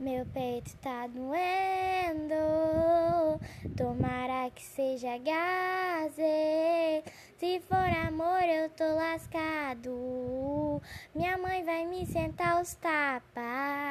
Meu peito tá doendo. Tomara que seja gaze. Se for amor, eu tô lascado. Minha mãe vai me sentar os tapas.